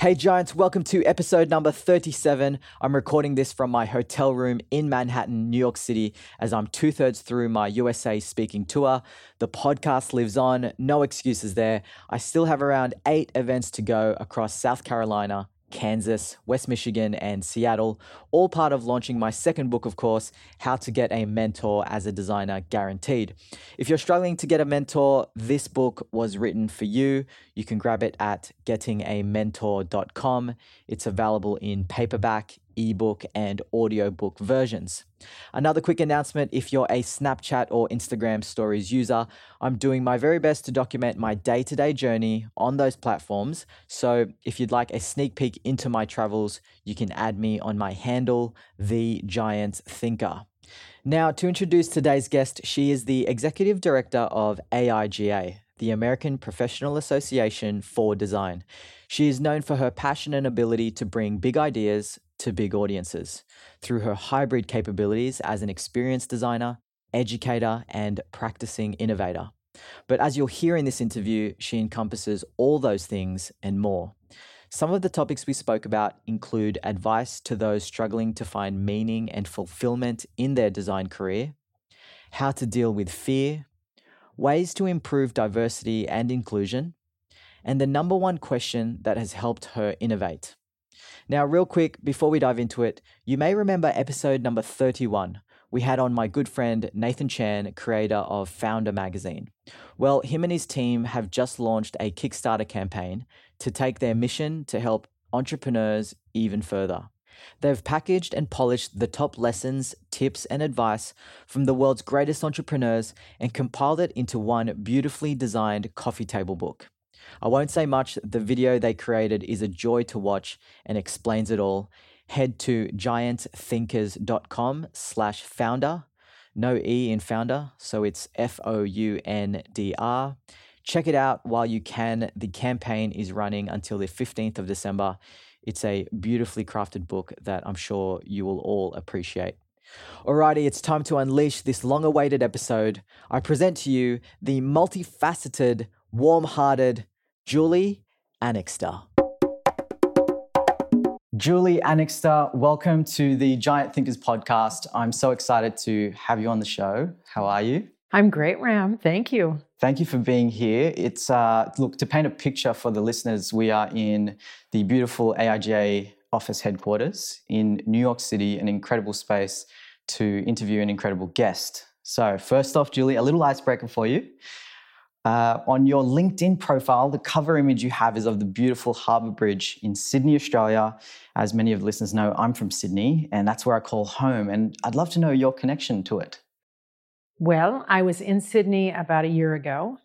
Hey Giants, welcome to episode number 37. I'm recording this from my hotel room in Manhattan, New York City, as I'm two thirds through my USA speaking tour. The podcast lives on, no excuses there. I still have around eight events to go across South Carolina, Kansas, West Michigan, and Seattle, all part of launching my second book, of course, How to Get a Mentor as a Designer Guaranteed. If you're struggling to get a mentor, this book was written for you. You can grab it at gettingamentor.com. It's available in paperback, ebook, and audiobook versions. Another quick announcement if you're a Snapchat or Instagram stories user, I'm doing my very best to document my day to day journey on those platforms. So if you'd like a sneak peek into my travels, you can add me on my handle, The Giant Thinker. Now, to introduce today's guest, she is the Executive Director of AIGA, the American Professional Association for Design. She is known for her passion and ability to bring big ideas to big audiences through her hybrid capabilities as an experienced designer, educator, and practicing innovator. But as you'll hear in this interview, she encompasses all those things and more. Some of the topics we spoke about include advice to those struggling to find meaning and fulfillment in their design career, how to deal with fear, ways to improve diversity and inclusion, and the number one question that has helped her innovate. Now, real quick, before we dive into it, you may remember episode number 31. We had on my good friend Nathan Chan, creator of Foundr Magazine. Well, him and his team have just launched a Kickstarter campaign to take their mission to help entrepreneurs even further. They've packaged and polished the top lessons, tips, and advice from the world's greatest entrepreneurs and compiled it into one beautifully designed coffee table book. I won't say much. The video they created is a joy to watch and explains it all. Head to giantthinkers.com slash founder. No E in founder, so it's F O U N D R. Check it out while you can. The campaign is running until the 15th of December. It's a beautifully crafted book that I'm sure you will all appreciate. Alrighty, it's time to unleash this long awaited episode. I present to you the multifaceted, warm hearted, Julie Anixter. Julie Anixter, welcome to the Giant Thinkers podcast. I'm so excited to have you on the show. How are you? I'm great, Ram. Thank you. Thank you for being here. It's uh, look to paint a picture for the listeners. We are in the beautiful AIGA office headquarters in New York City, an incredible space to interview an incredible guest. So, first off, Julie, a little icebreaker for you. Uh, on your LinkedIn profile, the cover image you have is of the beautiful Harbour Bridge in Sydney, Australia. As many of the listeners know, I'm from Sydney, and that's where I call home. And I'd love to know your connection to it. Well, I was in Sydney about a year ago,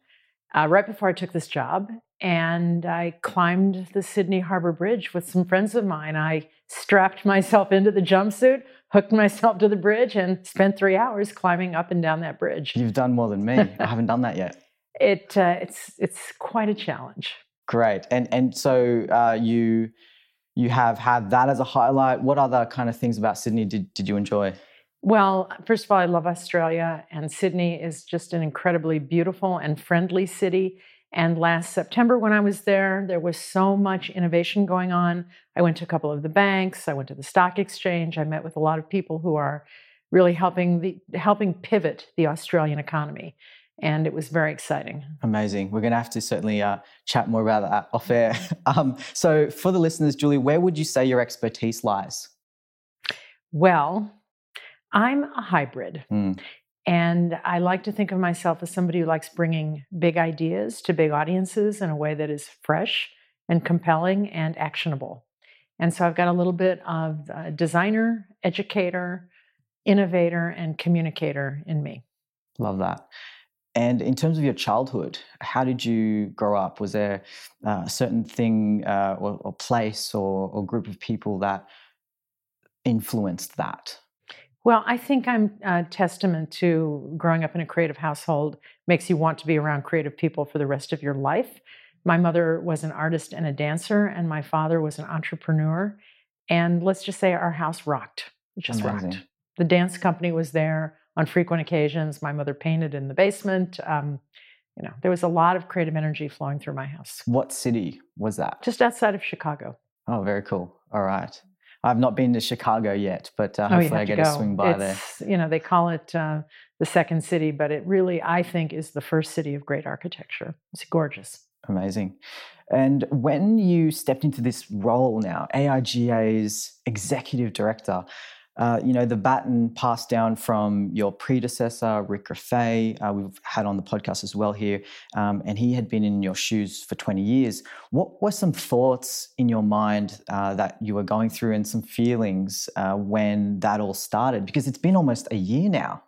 uh, right before I took this job, and I climbed the Sydney Harbour Bridge with some friends of mine. I strapped myself into the jumpsuit, hooked myself to the bridge, and spent three hours climbing up and down that bridge. You've done more than me. I haven't done that yet. It uh, it's it's quite a challenge. Great, and and so uh, you you have had that as a highlight. What other kind of things about Sydney did did you enjoy? Well, first of all, I love Australia, and Sydney is just an incredibly beautiful and friendly city. And last September, when I was there, there was so much innovation going on. I went to a couple of the banks, I went to the stock exchange, I met with a lot of people who are really helping the helping pivot the Australian economy. And it was very exciting. Amazing. We're going to have to certainly uh, chat more about that off air. um, so, for the listeners, Julie, where would you say your expertise lies? Well, I'm a hybrid. Mm. And I like to think of myself as somebody who likes bringing big ideas to big audiences in a way that is fresh and compelling and actionable. And so I've got a little bit of designer, educator, innovator, and communicator in me. Love that. And in terms of your childhood, how did you grow up? Was there uh, a certain thing uh, or, or, place or, or, group of people that influenced that? Well, I think I'm a testament to growing up in a creative household makes you want to be around creative people for the rest of your life. My mother was an artist and a dancer, and my father was an entrepreneur. And let's just say our house rocked, it just Amazing. rocked. The dance company was there on frequent occasions. My mother painted in the basement. Um, you know, there was a lot of creative energy flowing through my house. What city was that? Just outside of Chicago. Oh, very cool. All right. I've not been to Chicago yet, but uh, oh, hopefully I get to, to swing by it's, there. You know, they call it uh, the second city, but it really, I think, is the first city of great architecture. It's gorgeous. Amazing. And when you stepped into this role now, AIGA's executive director, uh, you know, the baton passed down from your predecessor, Rick Grefé, uh, we've had on the podcast as well here, um, and he had been in your shoes for 20 years. What were some thoughts in your mind uh, that you were going through and some feelings uh, when that all started? Because it's been almost a year now.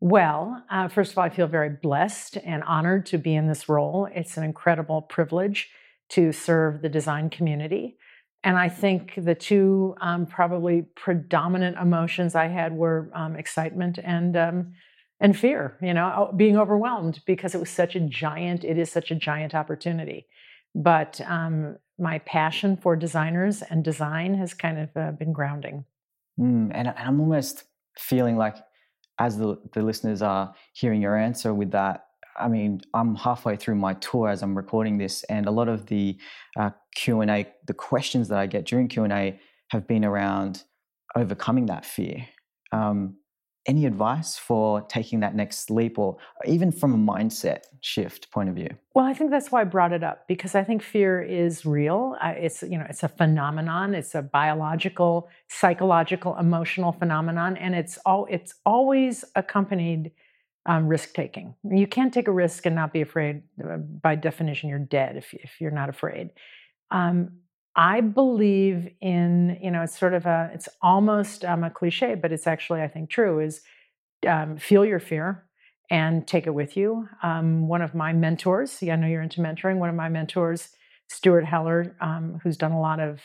Well, uh, first of all, I feel very blessed and honored to be in this role. It's an incredible privilege to serve the design community. And I think the two um, probably predominant emotions I had were um, excitement and um, and fear. You know, being overwhelmed because it was such a giant. It is such a giant opportunity. But um, my passion for designers and design has kind of uh, been grounding. Mm, and I'm almost feeling like, as the, the listeners are hearing your answer with that, I mean, I'm halfway through my tour as I'm recording this, and a lot of the uh, Q and A, the questions that I get during Q and A, have been around overcoming that fear. Um, any advice for taking that next leap, or even from a mindset shift point of view? Well, I think that's why I brought it up because I think fear is real. It's you know, it's a phenomenon. It's a biological, psychological, emotional phenomenon, and it's all it's always accompanied um, risk taking. You can't take a risk and not be afraid. Uh, by definition, you're dead if, if you're not afraid. Um, I believe in, you know, it's sort of a, it's almost um, a cliche, but it's actually, I think, true is um, feel your fear and take it with you. Um, one of my mentors, yeah, I know you're into mentoring, one of my mentors, Stuart Heller, um, who's done a lot of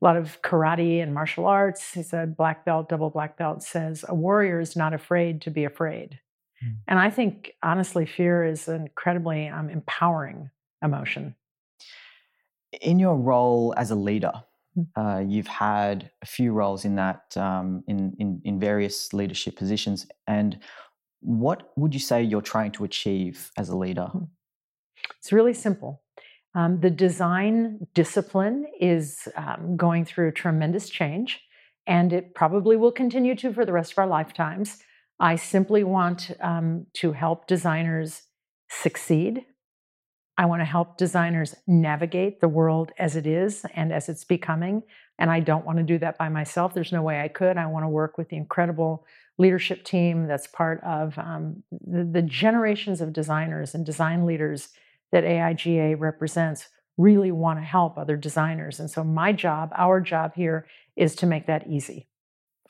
a lot of karate and martial arts. He's a black belt, double black belt, says a warrior is not afraid to be afraid. Mm. And I think, honestly, fear is an incredibly um, empowering emotion. In your role as a leader, mm. uh, you've had a few roles in that, um, in, in, in various leadership positions. And what would you say you're trying to achieve as a leader? Hmm. It's really simple. Um, the design discipline is um, going through tremendous change, and it probably will continue to for the rest of our lifetimes. I simply want um, to help designers succeed. I want to help designers navigate the world as it is and as it's becoming. And I don't want to do that by myself. There's no way I could. I want to work with the incredible leadership team that's part of um, the, the generations of designers and design leaders that AIGA represents really want to help other designers. And so my job, our job here is to make that easy.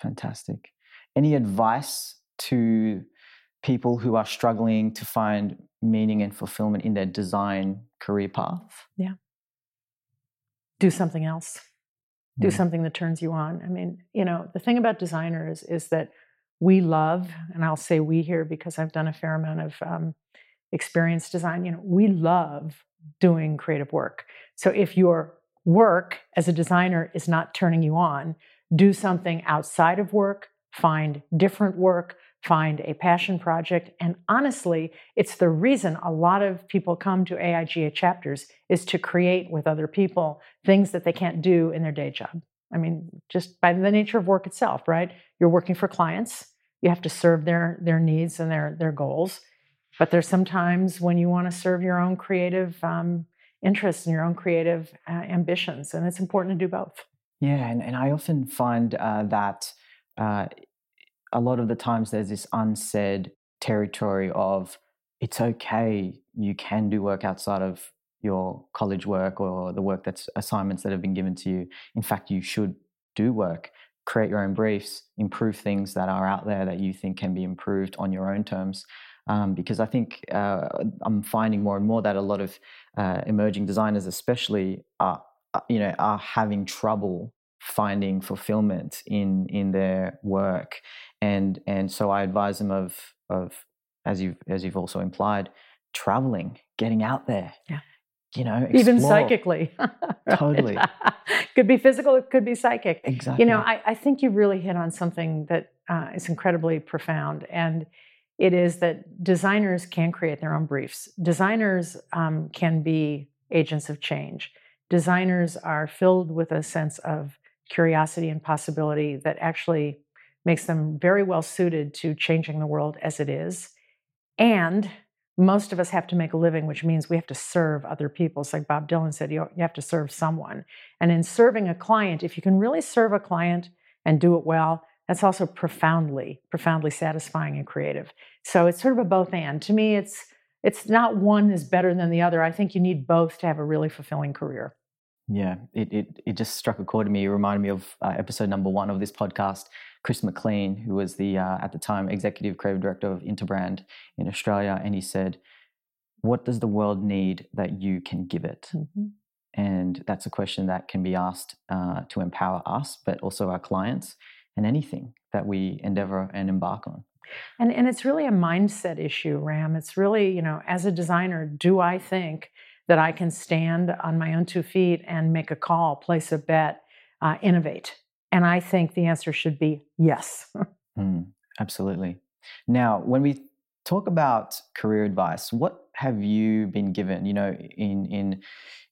Fantastic. Any advice to people who are struggling to find meaning and fulfillment in their design career path? Yeah. Do something else. Do mm. something that turns you on. I mean, you know, the thing about designers is that we love, and I'll say we here because I've done a fair amount of um, experience design, you know, we love doing creative work. So if your work as a designer is not turning you on, do something outside of work, find different work, find a passion project. And honestly, it's the reason a lot of people come to AIGA chapters is to create with other people things that they can't do in their day job. I mean, just by the nature of work itself, right? You're working for clients. You have to serve their their needs and their their goals. But there's sometimes when you want to serve your own creative um, interests and your own creative uh, ambitions, and it's important to do both. Yeah, and, and I often find uh, that uh, a lot of the times there's this unsaid territory of it's okay, you can do work outside of your college work or the work that's assignments that have been given to you. In fact, you should do work, create your own briefs, improve things that are out there that you think can be improved on your own terms. Um, because I think uh, I'm finding more and more that a lot of uh, emerging designers, especially, are uh, you know are having trouble finding fulfillment in in their work, and and so I advise them of of as you've as you've also implied, traveling, getting out there. Yeah. You know, Even psychically. Totally. could be physical, it could be psychic. Exactly. You know, I, I think you really hit on something that uh, is incredibly profound. And it is that designers can create their own briefs. Designers um, can be agents of change. Designers are filled with a sense of curiosity and possibility that actually makes them very well suited to changing the world as it is. And most of us have to make a living, which means we have to serve other people. It's like Bob Dylan said, you, you have to serve someone. And in serving a client, if you can really serve a client and do it well, that's also profoundly, profoundly satisfying and creative. So it's sort of a both and. To me, it's it's not one is better than the other. I think you need both to have a really fulfilling career. Yeah, it, it, it just struck a chord to me. It reminded me of uh, episode number one of this podcast. Chris McLean, who was the uh, at the time executive creative director of Interbrand in Australia, and he said, "What does the world need that you can give it?" Mm-hmm. And that's a question that can be asked uh, to empower us, but also our clients and anything that we endeavor and embark on. And and it's really a mindset issue, Ram. It's really you know, as a designer, do I think that I can stand on my own two feet and make a call, place a bet, uh, innovate? And I think the answer should be yes. mm, absolutely. Now, when we talk about career advice, what have you been given? You know, in in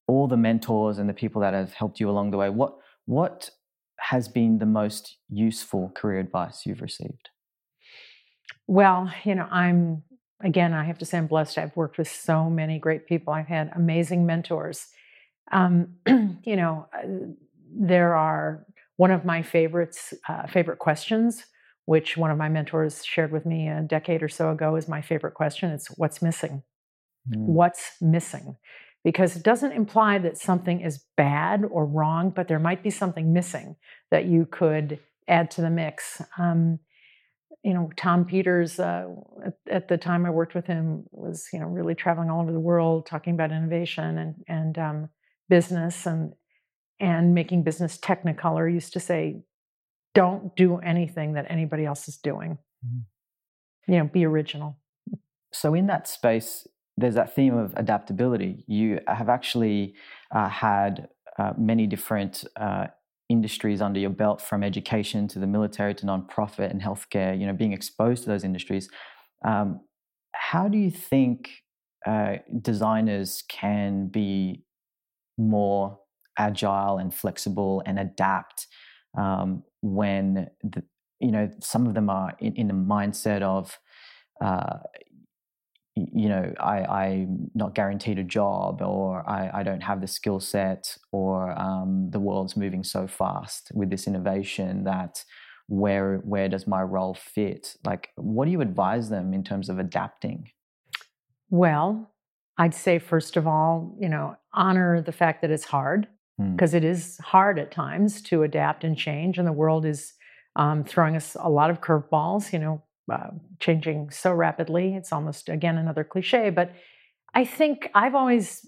all the mentors and the people that have helped you along the way, what what has been the most useful career advice you've received? Well, you know, I'm again, I have to say I'm blessed. I've worked with so many great people. I've had amazing mentors. Um, you know, uh, there are one of my favorites, uh, favorite questions, which one of my mentors shared with me a decade or so ago, is my favorite question. It's what's missing? Mm. What's missing? Because it doesn't imply that something is bad or wrong, but there might be something missing that you could add to the mix. Um, you know, Tom Peters, uh, at, at, the time I worked with him, was you know really traveling all over the world, talking about innovation and and um, business and and making business technicolor used to say don't do anything that anybody else is doing. Mm. you know be original. So in that space there's that theme of adaptability. You have actually uh, had uh, many different uh, industries under your belt from education to the military to nonprofit and healthcare you know being exposed to those industries um, how do you think uh, designers can be more agile and flexible and adapt um, when the, you know some of them are in, in the mindset of uh, you know I, i'm not guaranteed a job or i, I don't have the skill set or um, the world's moving so fast with this innovation that where where does my role fit like what do you advise them in terms of adapting well i'd say first of all you know honor the fact that it's hard because mm. it is hard at times to adapt and change, and the world is um, throwing us a lot of curveballs. You know, uh, changing so rapidly. It's almost again another cliche, but I think I've always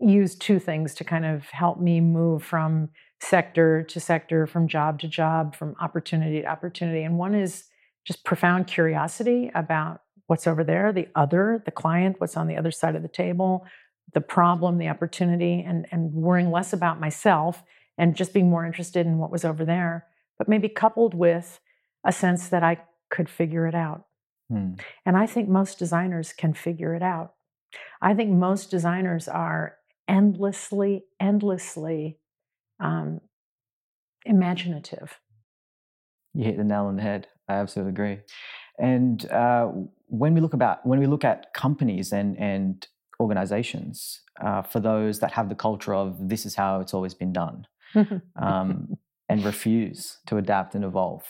used two things to kind of help me move from sector to sector, from job to job, from opportunity to opportunity. And one is just profound curiosity about what's over there, the other, the client, what's on the other side of the table, the problem, the opportunity, and, and worrying less about myself and just being more interested in what was over there, but maybe coupled with a sense that I could figure it out. Hmm. And I think most designers can figure it out. I think most designers are endlessly, endlessly um, imaginative. You hit the nail on the head. I absolutely agree. And uh, when we look about when we look at companies and and organizations uh, for those that have the culture of this is how it's always been done um, and refuse to adapt and evolve.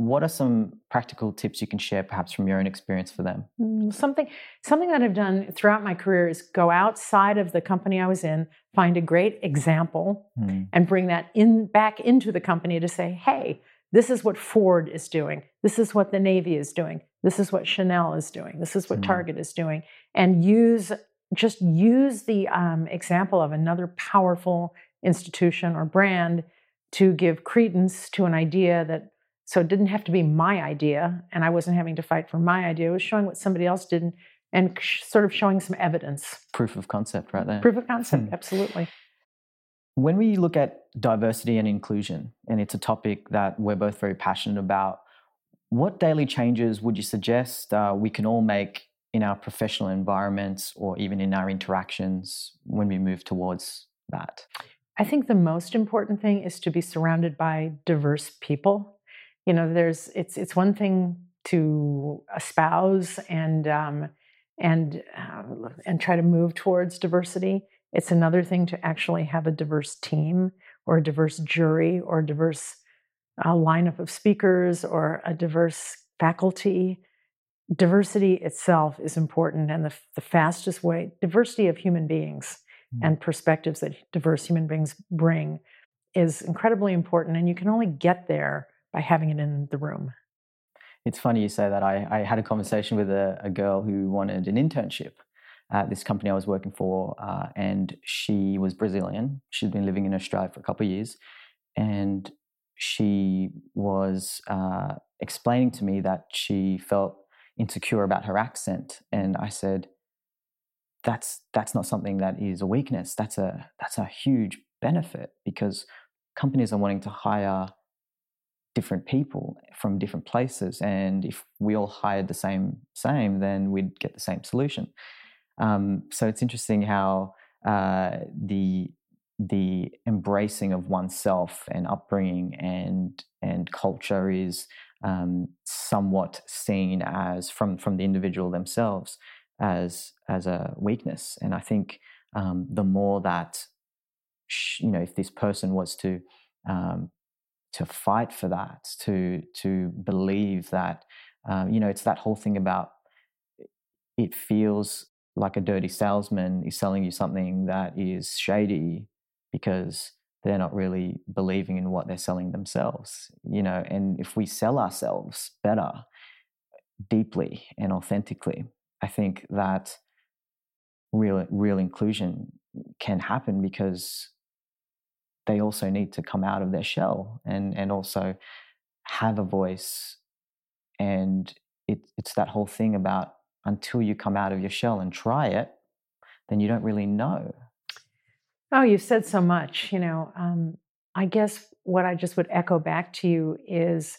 What are some practical tips you can share, perhaps from your own experience for them? Mm, something, something that I've done throughout my career is go outside of the company I was in, find a great example, mm. and bring that in back into the company to say, "Hey, this is what Ford is doing. This is what the Navy is doing. This is what Chanel is doing. This is what Mm. Target is doing. And use just use the um, example of another powerful institution or brand to give credence to an idea that so it didn't have to be my idea and i wasn't having to fight for my idea it was showing what somebody else did and, sort of showing some evidence Proof of concept right there. proof of concept Hmm. absolutely When we look at diversity and inclusion, and it's a topic that we're both very passionate about, what daily changes would you suggest uh, we can all make in our professional environments or even in our interactions when we move towards that? I think the most important thing is to be surrounded by diverse people. You know, there's it's it's one thing to espouse and um, and uh, and try to move towards diversity. It's another thing to actually have a diverse team or a diverse jury or a diverse uh, lineup of speakers or a diverse faculty. Diversity itself is important, and the, the fastest way, diversity of human beings Mm. and perspectives that diverse human beings bring is incredibly important. And you can only get there by having it in the room. It's funny you say that. I, I had a conversation with a, a girl who wanted an internship at this company I was working for, uh, and she was Brazilian. She'd been living in Australia for a couple of years, and she was uh, explaining to me that she felt insecure about her accent, and I said, "That's that's not something that is a weakness. That's a that's a huge benefit because companies are wanting to hire." Different people from different places and if we all hired the same same then we'd get the same solution. Um, so it's interesting how uh, the the embracing of oneself and upbringing and and culture is um, somewhat seen as from from the individual themselves as as a weakness. And I think um, the more that you know if this person was to um, to fight for that, to to believe that, um, you know, it's that whole thing about it feels like a dirty salesman is selling you something that is shady because they're not really believing in what they're selling themselves, you know. And if we sell ourselves better, deeply and authentically, I think that real real inclusion can happen because they also need to come out of their shell and and also have a voice and it, it's that whole thing about until you come out of your shell and try it then you don't really know Oh, you've said so much. You know, um, I guess what I just would echo back to you is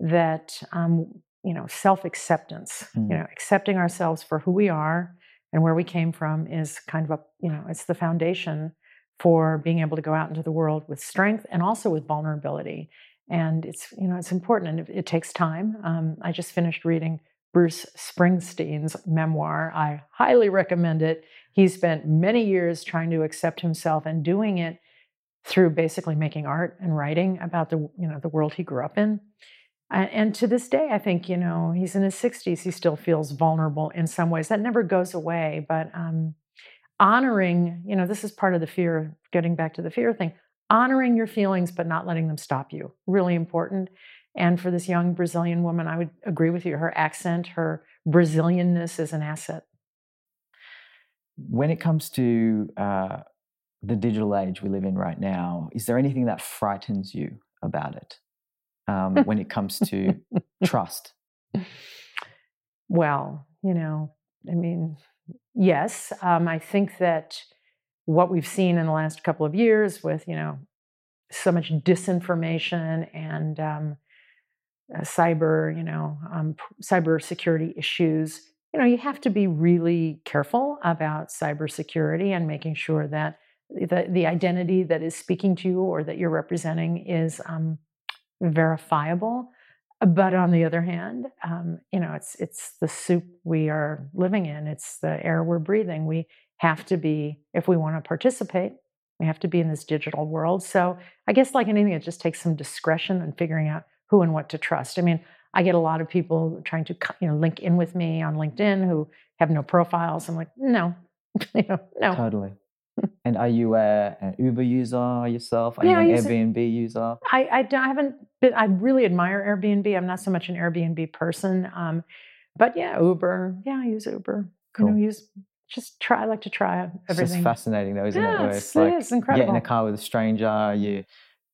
that, um, you know, self acceptance, Mm. you know, accepting ourselves for who we are and where we came from is kind of a, you know, it's the foundation for being able to go out into the world with strength and also with vulnerability. And it's, you know, it's important and it, it takes time. Um, I just finished reading Bruce Springsteen's memoir. I highly recommend it. He spent many years trying to accept himself and doing it through basically making art and writing about the you know the world he grew up in. And, and to this day, I think you know he's in his 60s. He still feels vulnerable in some ways. That never goes away. But um, honoring, you know, this is part of the fear. Getting back to the fear thing, honoring your feelings but not letting them stop you. Really important. And for this young Brazilian woman, I would agree with you. Her accent, her Brazilianness is an asset. when it comes to uh, the digital age we live in right now is there anything that frightens you about it um, when it comes to trust Well, you know, I mean, yes, um, I think that what we've seen in the last couple of years with, you know, so much disinformation and um, uh, cyber, you know, um, cyber security issues, you know, you have to be really careful about cybersecurity and making sure that the, the identity that is speaking to you or that you're representing is um, verifiable. But on the other hand, um, you know, it's it's the soup we are living in. It's the air we're breathing. We have to be, if we want to participate, we have to be in this digital world. So I guess, like anything, it just takes some discretion and figuring out who and what to trust. I mean, I get a lot of people trying to, you know, link in with me on LinkedIn who have no profiles. I'm like, no, you know, no. totally And are you a, an Uber user yourself? Are Yeah, you an use it. Airbnb user? I, I, don't- I haven't been, I really admire Airbnb. I'm not so much an Airbnb person. Um, but yeah, Uber. Yeah, I use Uber. You know, Cool. use just try. I like to try It's everything. just fascinating though, isn't? Yeah, Where it's- it's like it is get in a car with a stranger, you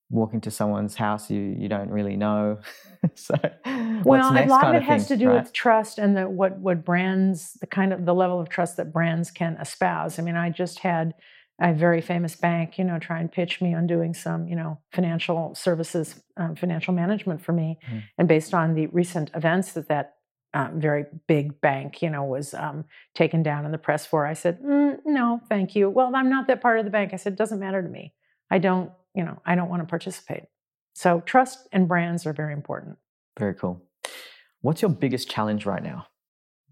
walk into someone's house you you don't really know. so well, what's a lot kind of it has thing, to do right? with trust and the, what what brands, the kind of the level of trust that brands can espouse. I mean, I just had a very famous bank, you know, try and pitch me on doing some, you know, financial services, um, financial management for me, Mhm. and based on the recent events that that um, very big bank, you know, was um, taken down in the press for, I said, mm, no, thank you. Well, I'm not that part of the bank. I said, it doesn't matter to me. I don't, you know, I don't want to participate. So trust and brands are very important. Very cool. What's your biggest challenge right now?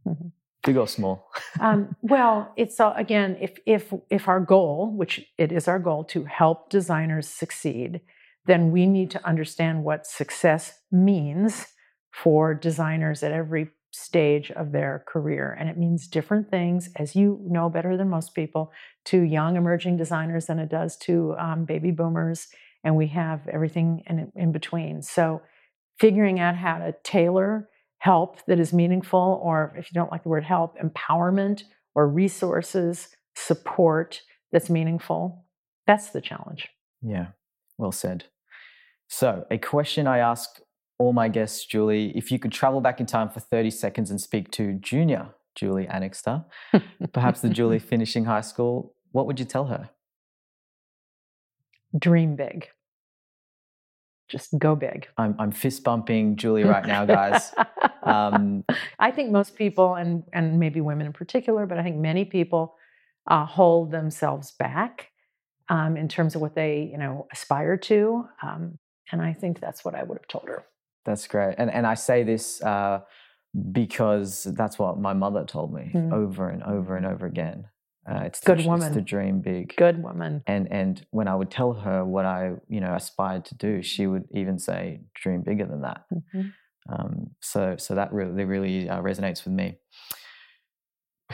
Mhm. Big or small? um, well, it's uh, again, if if if our goal, which it is our goal, to help designers succeed, then we need to understand what success means for designers at every stage of their career, and it means different things, as you know better than most people, to young emerging designers than it does to um, baby boomers, and we have everything in, in between. So, figuring out how to tailor help that is meaningful, or if you don't like the word help, empowerment or resources, support that's meaningful. That's the challenge. Yeah, well said. So, a question I ask all my guests, Julie, if you could travel back in time for 30 seconds and speak to junior Julie Anixter, perhaps the Julie finishing high school, what would you tell her? Dream big. Just go big. I'm, I'm fist bumping Julie right now, guys. Um, I think most people, and and maybe women in particular, but I think many people uh, hold themselves back um, in terms of what they you know aspire to, um, and I think that's what I would have told her. That's great. And and I say this uh, because that's what my mother told me Mm. over and over and over again. Uh, it's Good woman. It's the dream big. Good woman. And and when I would tell her what I you know aspired to do, she would even say, "Dream bigger than that." Mhm. Um, so so that really really uh, resonates with me.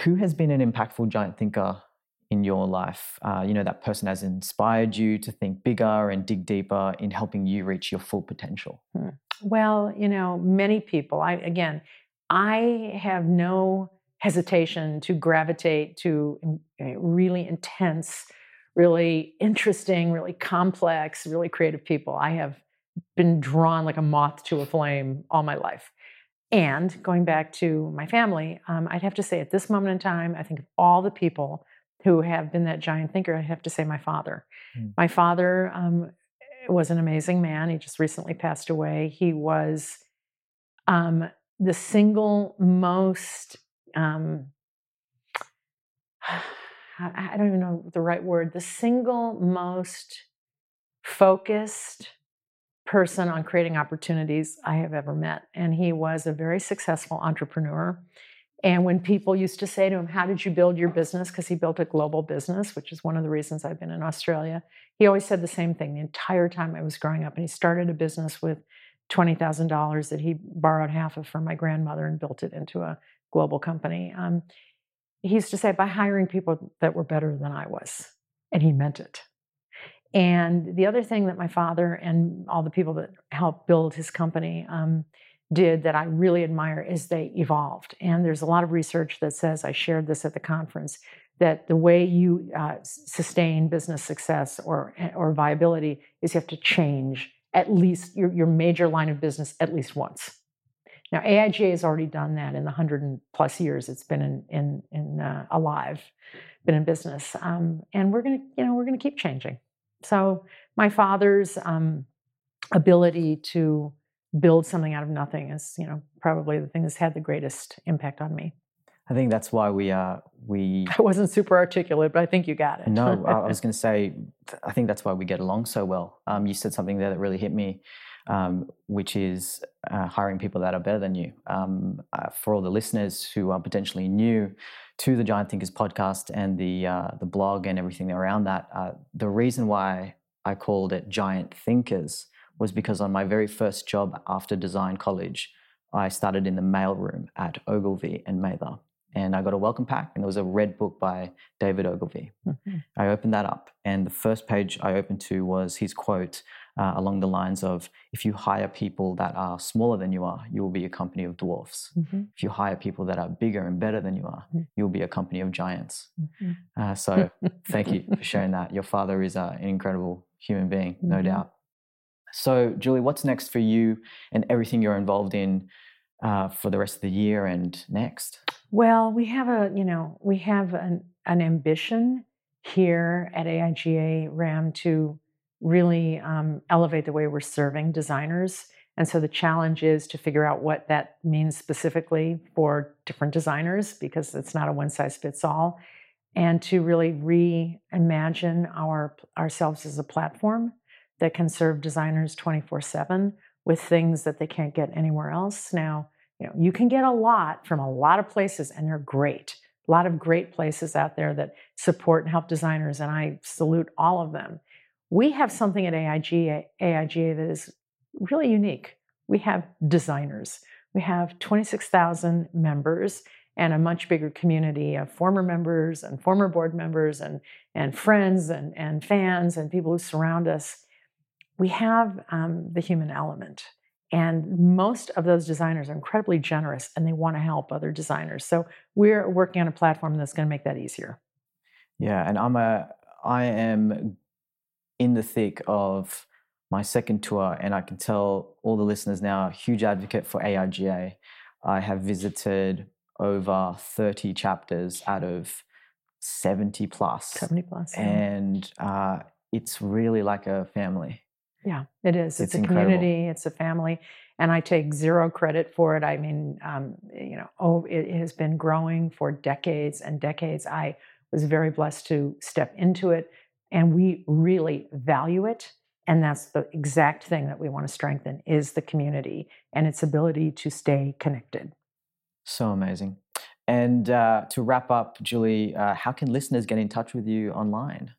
Who has been an impactful giant thinker in your life? Uh, you know that person has inspired you to think bigger and dig deeper in helping you reach your full potential. Well, you know, many people, I again, I have no hesitation to gravitate to really intense, really interesting, really complex, really creative people. I have been drawn like a moth to a flame all my life. And going back to my family, um, I'd have to say at this moment in time, I think of all the people who have been that giant thinker, I have to say my father. Mm. My father um, was an amazing man. He just recently passed away. He was um, the single most, um, I I don't even know the right word, the single most focused person on creating opportunities I have ever met. And he was a very successful entrepreneur. And when people used to say to him, How did you build your business? Because he built a global business, which is one of the reasons I've been in Australia. He always said the same thing the entire time I was growing up. And he started a business with $20,000 that he borrowed half of from my grandmother and built it into a global company. Um, he used to say, by hiring people that were better than I was. And he meant it. And the other thing that my father and all the people that helped build his company um, did that I really admire is they evolved. And there's a lot of research that says, I shared this at the conference, that the way you uh, sustain business success or, or viability is you have to change at least your, your major line of business at least once. Now, AIGA has already done that in the hundred and plus years it's been in, in, in uh, alive, been in business, um, and we're gonna, you know, we're gonna keep changing. So, my father's um, ability to build something out of nothing is, you know, probably the thing that's had the greatest impact on me. I think that's why we are we. I wasn't super articulate, but I think you got it. No, I I was going to say, I think that's why we get along so well. Um, you said something there that really hit me, um, which is uh, hiring people that are better than you. Um, uh, for all the listeners who are potentially new to the Giant Thinkers podcast and the uh, the blog and everything around that, uh, the reason why I called it Giant Thinkers was because on my very first job after design college, I started in the mailroom at Ogilvy and Mather. and I got a welcome pack, and there was a red book by David Ogilvy. Mhm. I opened that up, and the first page I opened to was his quote uh, along the lines of If you hire people that are smaller than you are, you will be a company of dwarfs. Mhm. If you hire people that are bigger and better than you are, Mhm. you'll be a company of giants. Mhm. Uh, so thank you for sharing that. Your father is uh, an incredible human being, no Mhm. doubt. So, Julie, what's next for you and everything you're involved in uh, for the rest of the year and next? Well, we have a, you know, we have an, an ambition here at AIGA Ram to really um, elevate the way we're serving designers. And so the challenge is to figure out what that means specifically for different designers because it's not a one size fits all. And to really reimagine our ourselves as a platform that can serve designers 24 7 with things that they can't get anywhere else. Now, you know, you can get a lot from a lot of places and they're great. A lot of great places out there that support and help designers, and I salute all of them. We have something at AIGA, AIGA that is really unique. We have designers. We have 26,000 members and a much bigger community of former members and former board members and, and friends and, and fans and people who surround us. We have um, the human element. And most of those designers are incredibly generous and they want to help other designers. So we're working on a platform that's going to make that easier. Yeah, and I'm a I am in the thick of my second tour, and I can tell all the listeners now, a huge advocate for AIGA. I have visited over 30 chapters out of 70 plus, 70 plus. yeah. and uh, it's really like a family. Yeah, it is. It's It's, a incredible. community. It's a family, and I take zero credit for it. I mean, um, you know, oh, it has been growing for decades and decades. I was very blessed to step into it, and we really value it. And that's the exact thing that we want to strengthen is the community and its ability to stay connected. So amazing. And uh, to wrap up, Julie, uh, how can listeners get in touch with you online?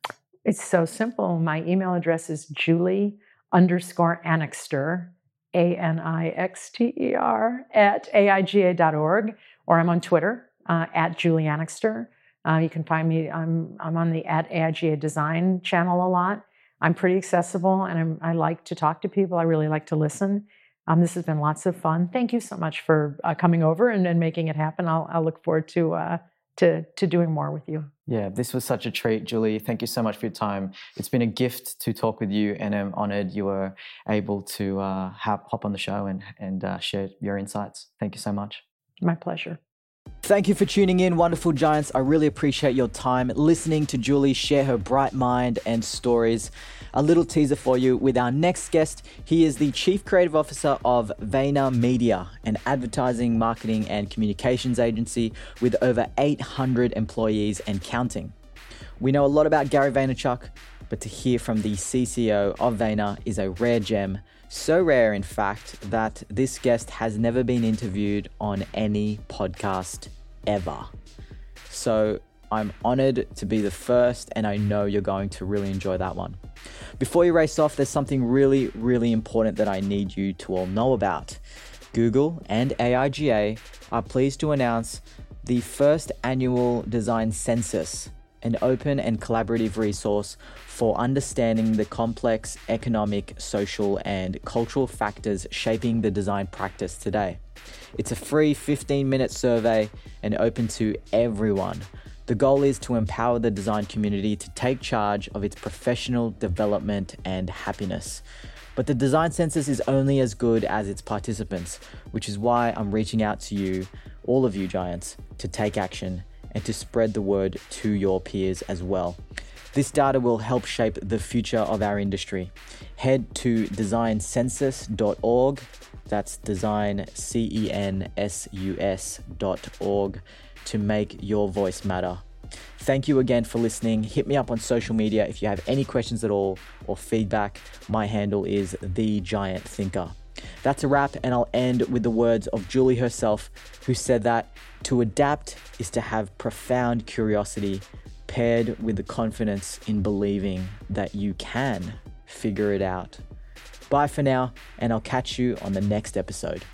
It's so simple. My email address is Julie underscore Anixter, A N I X T E R, at AIGA.org, or I'm on Twitter uh, at Julie Anixter. Uh, you can find me, I'm, I'm on the at AIGA Design channel a lot. I'm pretty accessible and I'm, I like to talk to people. I really like to listen. Um, this has been lots of fun. Thank you so much for uh, coming over and, and making it happen. I'll, I'll look forward to, uh, to, to doing more with you. Yeah, this was such a treat, Julie. Thank you so much for your time. It's been a gift to talk with you, and I'm honored you were able to uh, have, hop on the show and, and uh, share your insights. Thank you so much. My pleasure. Thank you for tuning in, wonderful giants. I really appreciate your time listening to Julie share her bright mind and stories. A little teaser for you with our next guest. He is the Chief Creative Officer of Vayner Media, an advertising, marketing, and communications agency with over 800 employees and counting. We know a lot about Gary Vaynerchuk, but to hear from the CCO of Vayner is a rare gem. So rare, in fact, that this guest has never been interviewed on any podcast ever. So I'm honored to be the first, and I know you're going to really enjoy that one. Before you race off, there's something really, really important that I need you to all know about. Google and AIGA are pleased to announce the first annual design census, an open and collaborative resource for understanding the complex economic, social, and cultural factors shaping the design practice today. It's a free 15 minute survey and open to everyone. The goal is to empower the design community to take charge of its professional development and happiness. But the design census is only as good as its participants, which is why I'm reaching out to you, all of you giants, to take action and to spread the word to your peers as well. This data will help shape the future of our industry. Head to designcensus.org, that's design, C N S U S dot to make your voice matter. Thank you again for listening. Hit me up on social media if you have any questions at all or feedback. My handle is the Giant Thinker. That's a wrap, and I'll end with the words of Julie herself, who said that to adapt is to have profound curiosity paired with the confidence in believing that you can figure it out. Bye for now, and I'll catch you on the next episode.